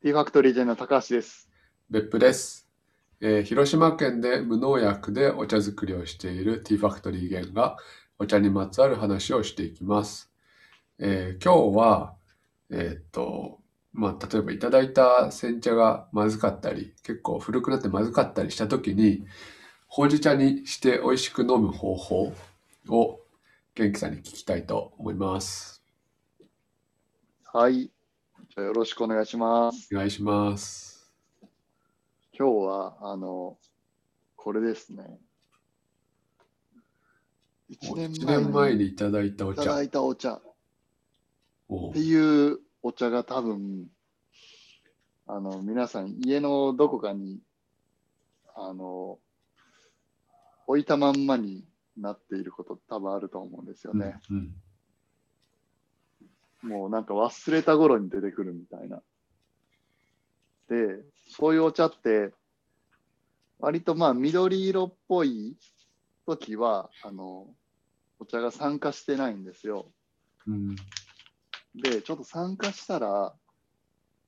ティーファクトリージェンの高橋です。別府です、えー広島県で無農薬でお茶作りをしているティーファクトリーゲンがお茶にまつわる話をしていきます。えー今日は、えーっと、まあ、例えばいただいた煎茶がまずかったり、結構古くなってまずかったりした時に、ほうじ茶にして美味しく飲む方法を元気さんに聞きたいと思います。はい。よろしくお願いします。お願いします。今日は、あの、これですね。1 1年年前前ににいただいたお茶いただ。いたお茶っていうお茶が多分、あの、皆さん家のどこかに、あの、置いたまんまになっていること多分あると思うんですよね。うんもうなんか忘れた頃に出てくるみたいな。で、そういうお茶って、割とまあ緑色っぽい時は、あの、お茶が酸化してないんですよ。うんで、ちょっと酸化したら、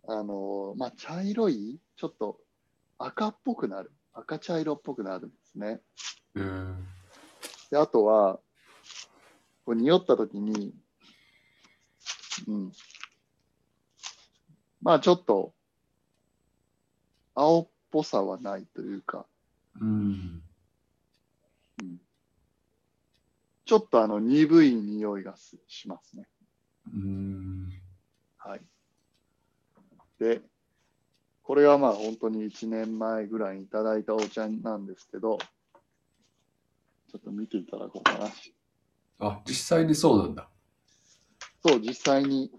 あの、まあ茶色い、ちょっと赤っぽくなる。赤茶色っぽくなるんですね。うんで、あとは、こう匂った時に、うん。まあちょっと、青っぽさはないというか、うんちょっとあの鈍い匂いがすしますね。うんはい。で、これはまあ本当に1年前ぐらいにいただいたお茶なんですけど、ちょっと見ていただこうかな。あ、実際にそうなんだ。そう、実際に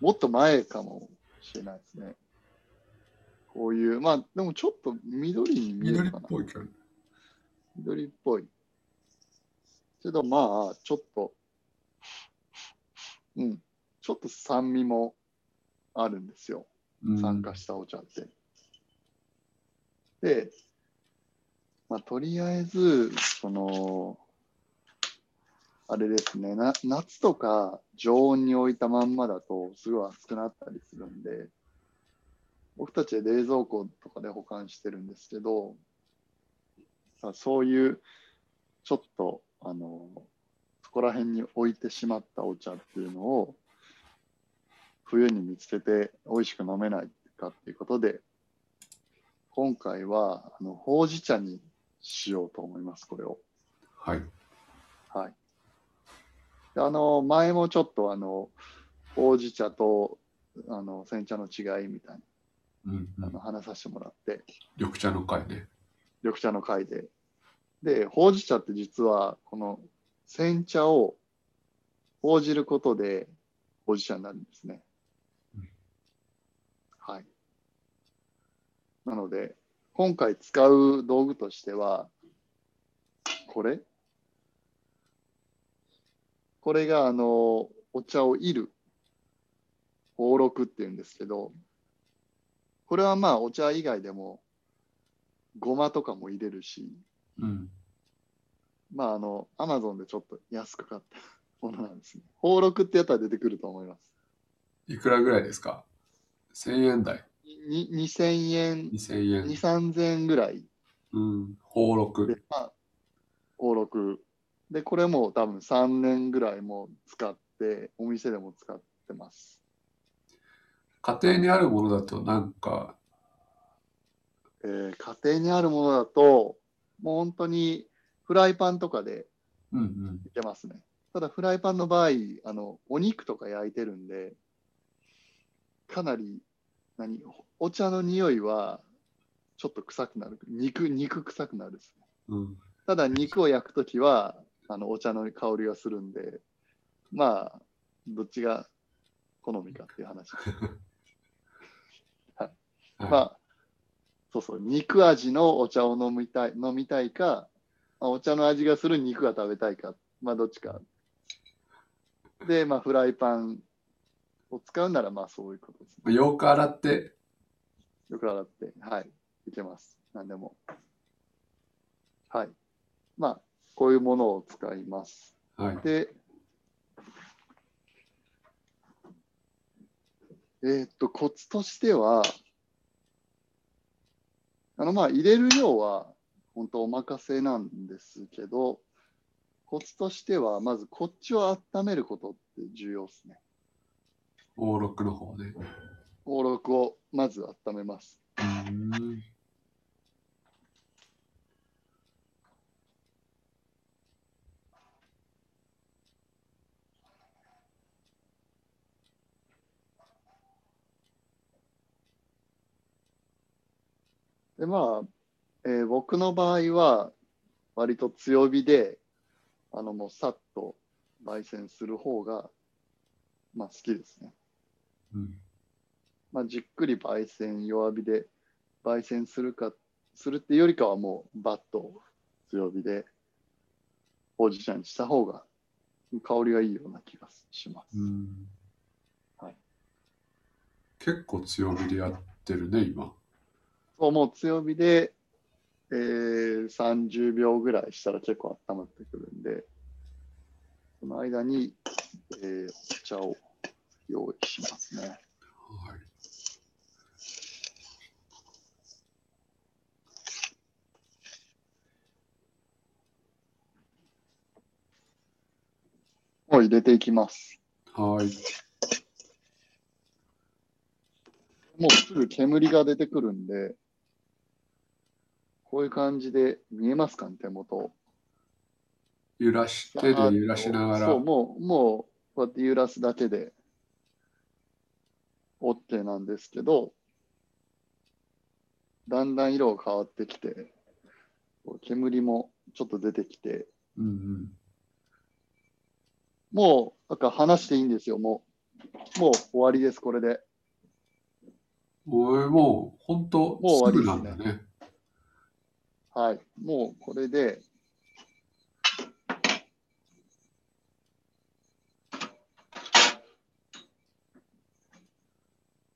もっと前かもしれないですね。こういう、まあでもちょっと緑に見え緑っるかな。ぽいけど。緑っぽい。けどまあ、ちょっと、うん、ちょっと酸味もあるんですよ。うん酸化したお茶って。で、まあ、とりあえず、その、あれですねな、夏とか常温に置いたまんまだとすごい熱くなったりするんで、僕たちは冷蔵庫とかで保管してるんですけど、さそういうちょっと、あの、そこら辺に置いてしまったお茶っていうのを、冬に見つけて美味しく飲めないかっていうことで、今回はあのほうじ茶にしようと思います、これを。はい。はい。であの、前もちょっとあの、ほうじ茶とあの煎茶の違いみたいうんうなあのん、話させてもらって、緑茶の会ね。緑茶の会で。で、ほうじ茶って実は、この煎茶をほうじることで、ほうじ茶になるんですねうん。はい。なので、今回使う道具としては、これ？これが、あの、お茶をいる、宝禄っていうんですけど、これはまあ、お茶以外でも、ごまとかも入れるし、うん。まあ、あの、アマゾンでちょっと安く買ったものなんですね。宝禄ってやったら出てくると思います。いくらぐらいですか ?1000 円台。に2000円、2000円。2、3000円ぐらいうん。宝で禄。、まあ、宝禄。で、これも多分3年ぐらいも使って、お店でも使ってます。家庭にあるものだとなんか、えー家庭にあるものだと、もう本当にフライパンとかでうんうん。いけますね。ただフライパンの場合、あの、お肉とか焼いてるんで、かなり、何、お茶の匂いはちょっと臭くなる。肉、肉臭くなるですね。うん。ただ肉を焼くときは、あの、お茶の香りがするんで、まあ、どっちが好みかっていう話。はいまあ、そうそう、肉味のお茶を飲みたい、飲みたいか、まあお茶の味がする肉が食べたいか、まあ、どっちか。で、まあ、フライパンを使うなら、まあ、そういうことですね。よく洗って、よく洗って、はい、いけます。何でも。はい。まあ、こういうものを使います。はい。で、えーっと、コツとしては、あの、まあ、入れる量は、本当お任せなんですけど、コツとしては、まずこっちを温めることって重要ですね。オーロックの方ね。オーロックをまず温めます。うん。で、まあ、えー僕の場合は、割と強火で、あの、もうさっと焙煎する方が、まあ好きですね。うん。まあ、じっくり焙煎、弱火で焙煎するか、するっていうよりかはもうバッと強火でほうじ茶にした方が香りがいいような気がします。うん。はい。結構強火でやってるね、今。もう強火で、えー、30秒ぐらいしたら結構温まってくるんで、その間に、えー、お茶を用意しますね。はい。もう入れていきます。はい。もうすぐ煙が出てくるんで、こういう感じで見えますかね、手元。揺らし、手で揺らしながらそう、。もう、もう、こうやって揺らすだけで OK なんですけど、だんだん色が変わってきて、煙もちょっと出てきて、うんうん。もう、なんか話していいんですよ、もう。もう終わりです、これで。俺もう、本当もう終わりですねなんだね。はい。もうこれで、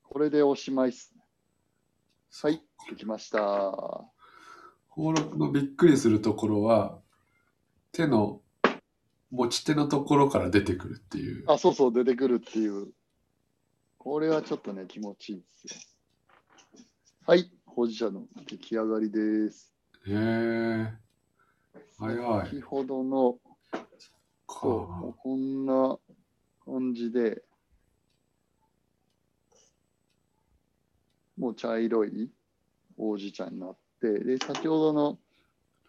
これでおしまいっすね。はい、できました。登録のびっくりするところは、手の持ち手のところから出てくるっていう。あ、そうそう、出てくるっていう。これはちょっとね、気持ちいいですよ。はい、ほうじ茶の出来上がりです。へえ。早い。先ほどの、そう。こんな感じで、もう茶色いほうじ茶になって、で、先ほどの、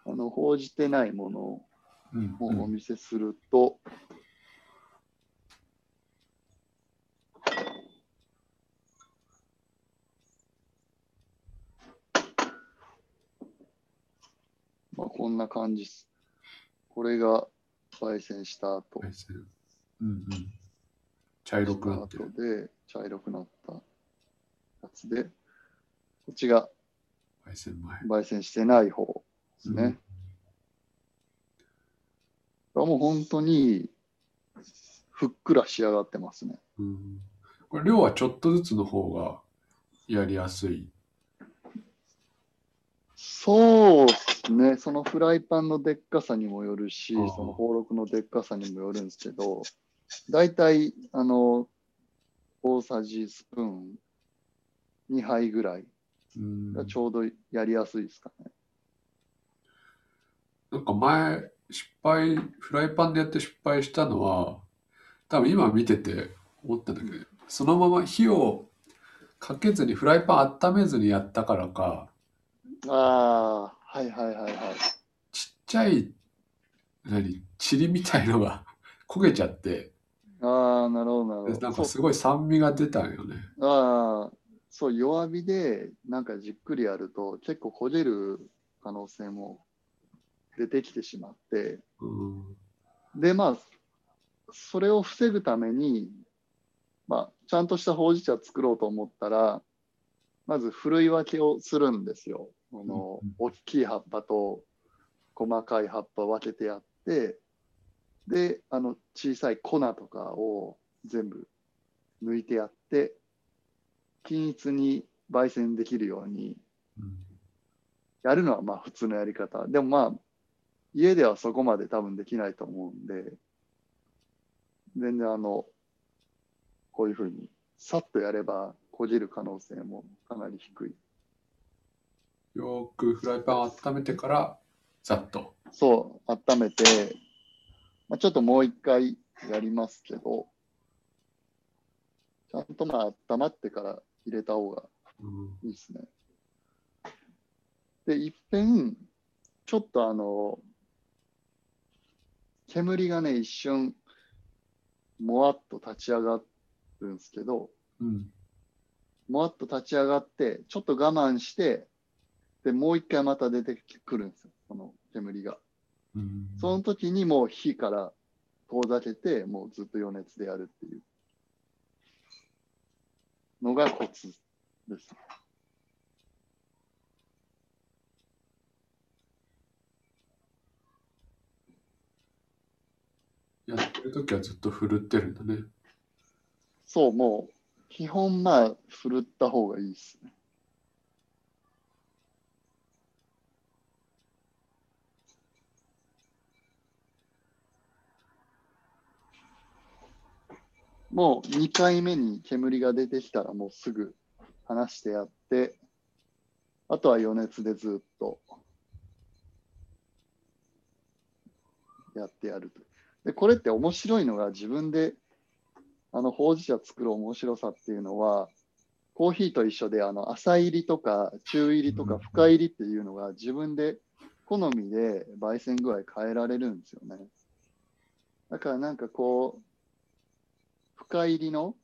あの、ほうじてないものをうんおうん見せすると、まあ、こんな感じです。これが焙煎した後。焙煎うんうん。茶色くなってる。後で茶色くなったやつで、こっちが焙煎前。焙煎してない方ですね。もう本当にふっくら仕上がってますね。うん。うんこれ量はちょっとずつの方がやりやすい。そうですね。そのフライパンのでっかさにもよるし、その宝禄のでっかさにもよるんですけど、大体、あの、大さじスプーン2杯ぐらいうん。がちょうどやりやすいですかね。なんか前、失敗、フライパンでやって失敗したのは、多分今見てて思ったんだけど、そのまま火をかけずにフライパン温めずにやったからか、ああ、はいはいはいはい。ちっちゃい、何、塵みたいのが 焦げちゃって、ああ、なるほどなるほど。なんかすごい酸味が出たんよね。ああ、そう、弱火でなんかじっくりやると結構焦げる可能性も出てきてしまって、うん。で、まあ、それを防ぐために、まあ、ちゃんとしたほうじ茶作ろうと思ったら、まず、ふるい分けをするんですよ。あの、大きい葉っぱと細かい葉っぱ分けてやって、で、あの、小さい粉とかを全部抜いてやって、均一に焙煎できるようにやるのはまあ普通のやり方。でもまあ、家ではそこまで多分できないと思うんで、全然あの、こういうふうに、さっとやれば焦げる可能性もかなり低い。よくフライパンを温めてから、ざっと。そう、温めて、まあ、ちょっともう一回やりますけど、ちゃんとまあ温まってから入れた方がうんいいですね。で、いっぺん、ちょっとあの、煙がね、一瞬、もわっと立ち上がるんですけど、うん。もわっと立ち上がって、ちょっと我慢して、で、もう一回また出てくるんですよ、この煙が。うんその時にもう火から遠ざけて、もうずっと余熱でやるっていうのがコツです。やってる時はずっと振るってるんだね。そう、もう、基本まあ、振るった方がいいですね。もう2回目に煙が出てきたらもうすぐ離してやって、あとは余熱でずっとやってやると。で、これって面白いのが自分であの、ほうじ茶作る面白さっていうのは、コーヒーと一緒で、あの、浅入りとか、中入りとか、うん深入りっていうのが自分で好みで焙煎具合変えられるんですよね。だからなんかこう、深入りの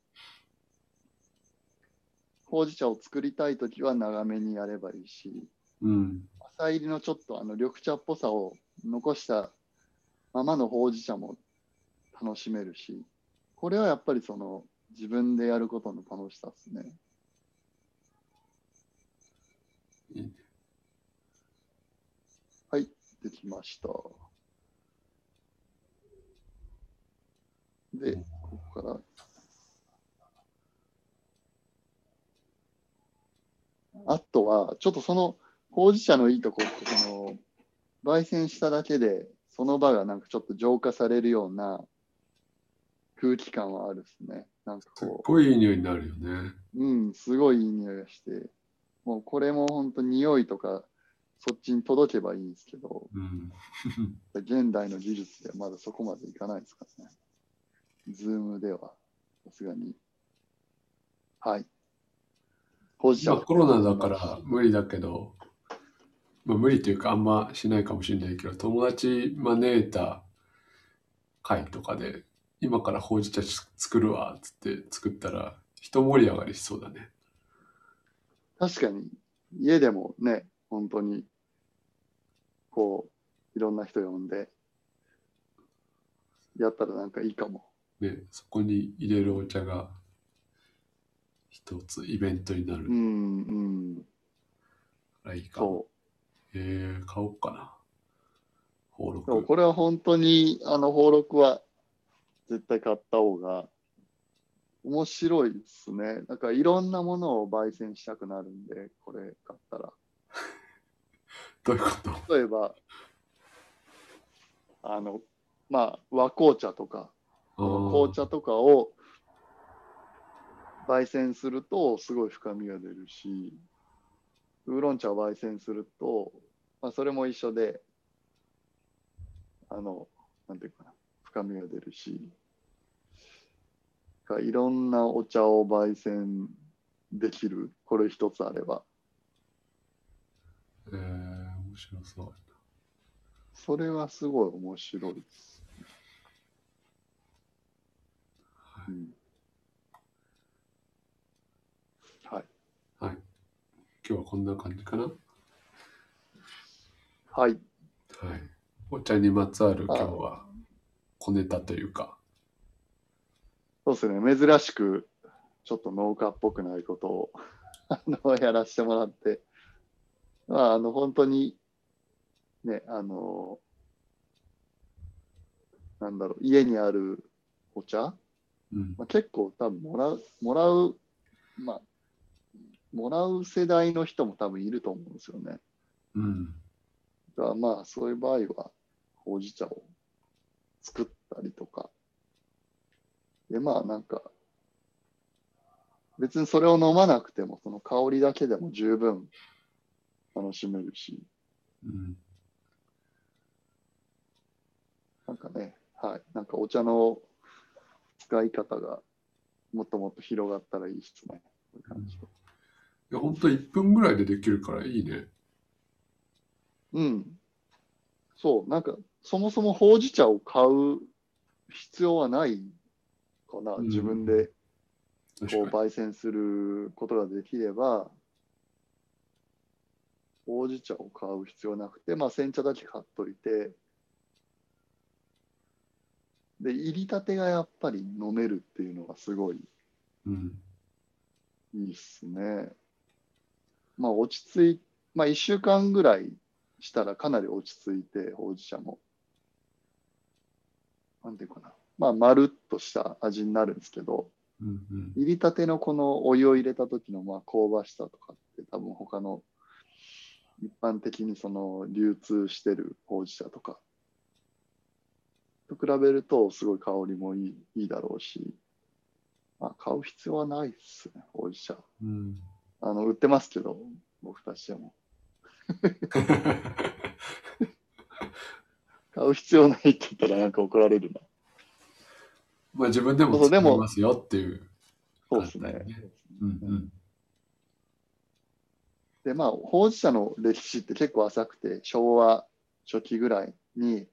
ほうじ茶を作りたいときは長めにやればいいし、うん。浅入りのちょっとあの緑茶っぽさを残したままのほうじ茶も楽しめるし、これはやっぱりその自分でやることの楽しさですね。はい、できました。で、ここから。あとは、ちょっとその、ほうじ茶のいいとこって、その、焙煎しただけで、その場がなんかちょっと浄化されるような空気感はあるですね。なんかすっこごいいい匂いになるよね。う、うん、すごいいい匂いがして、もうこれも本当匂いとか、そっちに届けばいいんですけど、うん。現代の技術ではまだそこまでいかないですからね。ズームでは、さすがに。はい。ほうじコロナだから無理だけど、まあ、無理というかあんましないかもしれないけど、友達招いた会とかで、今からほうじ茶作るわっつって作ったら、一盛り上がりしそうだね。確かに、家でもね、本当に、こう、いろんな人呼んで、やったらなんかいいかも。ね、そこに入れるお茶が一つイベントになるうん、うん、からいいかも。そえー、買おうかな。登う。でも録。これは本当に、あの、登録は絶対買った方が面白いですね。なんかいろんなものを焙煎したくなるんで、これ買ったら。どういうこと？例えば、あの、まあ、和紅茶とか、紅茶とかを焙煎するとすごい深みが出るし、ウーロン茶を焙煎すると、まあ、それも一緒で、あの、なんていうかな、深みが出るし、かいろんなお茶を焙煎できる、これ一つあれば。えー、面白そう。それはすごい面白いです。うんはい。はい。今日はこんな感じかな？ははい。い。お茶にまつわる今日は小ネタというか。そうですね。珍しく、ちょっと農家っぽくないことを あのやらせてもらって、まあ、あの、本当に、ね、あの、なんだろう、家にあるお茶、うん。まあ、結構多分もらう、もらう、まあ、もらう世代の人も多分いると思うんですよね。うん。だからまあ、そういう場合は、ほうじ茶を作ったりとか。で、まあ、なんか、別にそれを飲まなくても、その香りだけでも十分楽しめるし、うん。なんかね、はい、なんかお茶の使い方がもっともっと広がったらいいですね。こういう感じでいや、ほんと1分ぐらいでできるからいいね。うん。そう、なんか、そもそもほうじ茶を買う必要はないかな。うん自分でこう焙煎することができれば、ほうじ茶を買う必要なくて、まあ、煎茶だけ買っといて、で、入りたてがやっぱり飲めるっていうのがすごいに。うん。いいっすね。まあ、落ち着い、まあ、1週間ぐらいしたらかなり落ち着いて、ほうじ茶も。なんていうかな。まあ、まるっとした味になるんですけど、うんうん。入りたてのこのお湯を入れた時のまあ香ばしさとかって多分他の一般的にその流通してるほうじ茶とかと比べるとすごい香りもいいいいだろうし、まあ、買う必要はないですね、ほうじ茶。うん。あの売ってますけど、僕たちでも。買う必要ないって言ったらなんか怒られるな。まあ自分でも作りますよっていう。そうですね。うんうん。で、まあ、ほうじ茶の歴史って結構浅くて、昭和初期ぐらいに、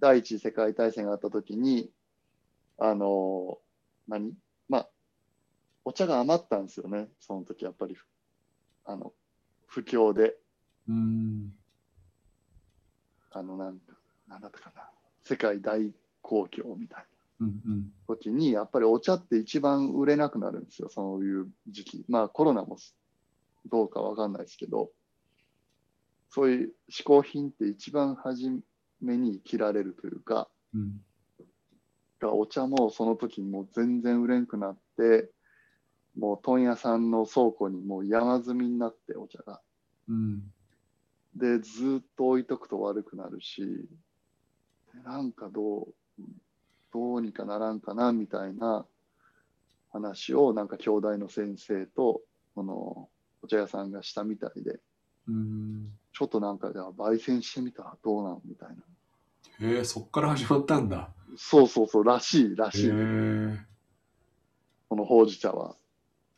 第一次世界大戦があった時に、あの、何？まあ、お茶が余ったんですよね、その時やっぱり。あの、不況で、うん。あの、なんか、なんだったかな。世界大公共みたいなうんうん。時に、やっぱりお茶って一番売れなくなるんですよ、そういう時期。まあ、コロナもどうかわかんないですけど、そういう嗜好品って一番初めに切られるというか、うん。がお茶もその時にもう全然売れんくなって、もう問屋さんの倉庫にもう山積みになってお茶が。うん。で、ずっと置いとくと悪くなるし、なんかどう、どうにかならんかなみたいな話をなんか兄弟の先生と、このお茶屋さんがしたみたいで、うん。ちょっとなんかじゃあ焙煎してみたらどうなんみたいな。へえ、そっから始まったんだ。そうそうそう、らしいらへしい。え、このほうじ茶は。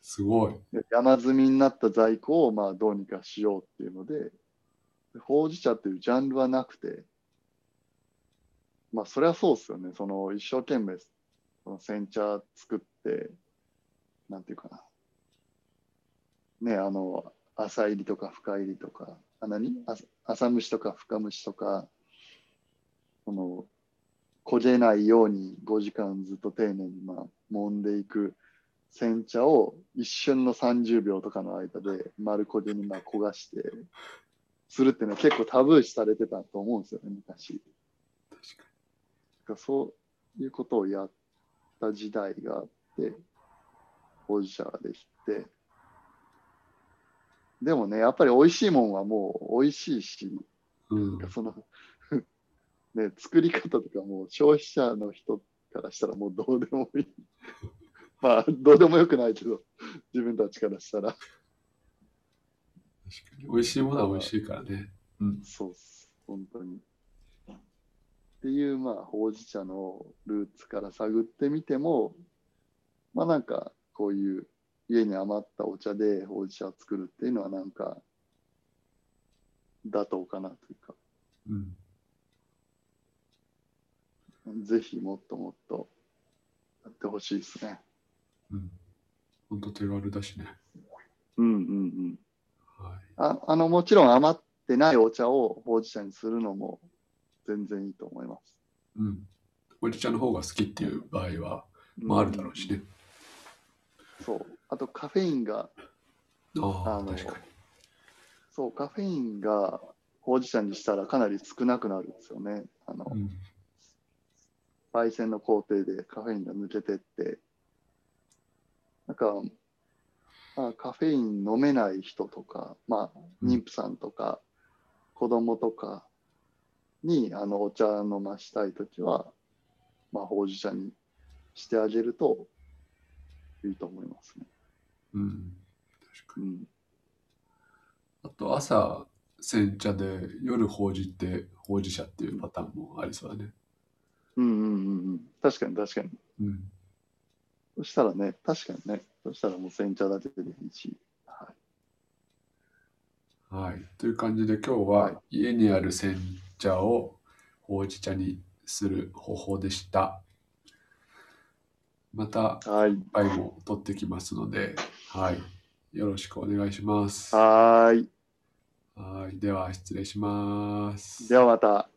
すごい。で山積みになった在庫をまあどうにかしようっていうので、でほうじ茶っていうジャンルはなくて、まあそりゃそうですよね。その一生懸命その煎茶作って、なんていうかな。ね、あの、浅入りとか深入りとか、あ、何あ浅蒸しとか深蒸しとか、その、焦げないように5時間ずっと丁寧にまあ揉んでいく煎茶を一瞬の30秒とかの間で丸焦げにまあ焦がしてするっていうのは結構タブー視されてたと思うんですよね、昔。確かだからそういうことをやった時代があって、ほうじ茶ができて、でもね、やっぱり美味しいもんはもう美味しいし、に。うん。その ね、作り方とかもう消費者の人からしたらもうどうでもいい。まあ、どうでもよくないけど、自分たちからしたら。確かに。美味しいものは美味しいからね。うん。そうっす、本当に。っていう、まあ、ほうじ茶のルーツから探ってみても、まあなんか、こういう家に余ったお茶でほうじ茶を作るっていうのはなんか、妥当かなというか、うん。ぜひもっともっとやってほしいですね。うん。ほんと手軽だしね。うんうんうん。はい。ああの、もちろん余ってないお茶をほうじ茶にするのも全然いいと思います。うん。おじちゃんの方が好きっていう場合は、まああるだろうしね。そう。あとカフェインが、あの確かに。そう、カフェインがほうじ茶にしたらかなり少なくなるんですよね。あの、うん。焙煎の工程でカフェインが抜けてって、なんか、まあ、カフェイン飲めない人とか、まあ、妊婦さんとか、子供とかに、あの、お茶飲ましたいときは、まあ、ほうじ茶にしてあげるといいと思いますね。うん。確かに。うん。あと朝、煎茶で夜ほうじってほうじ茶っていうパターンもありそうだね。うんうんうんうん。確かに確かに。うん。そしたらね、確かにね。そしたらもう煎茶だけでいいし。はい。はい。という感じで今日ははい家にある煎茶をほうじ茶にする方法でした。またはい。次回も取ってきますので、はい。よろしくお願いします。はーい。はい。では失礼します。ではまた。